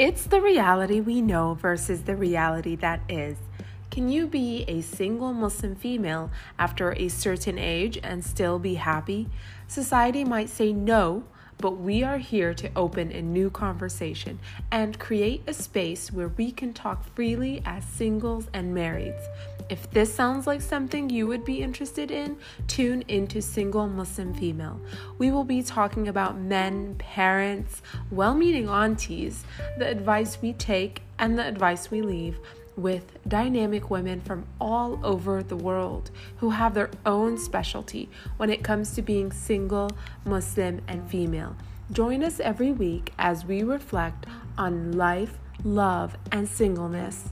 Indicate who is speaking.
Speaker 1: It's the reality we know versus the reality that is. Can you be a single Muslim female after a certain age and still be happy? Society might say no, but we are here to open a new conversation and create a space where we can talk freely as singles and marrieds. If this sounds like something you would be interested in, tune into Single Muslim Female. We will be talking about men, parents, well meaning aunties, the advice we take, and the advice we leave with dynamic women from all over the world who have their own specialty when it comes to being single, Muslim, and female. Join us every week as we reflect on life, love, and singleness.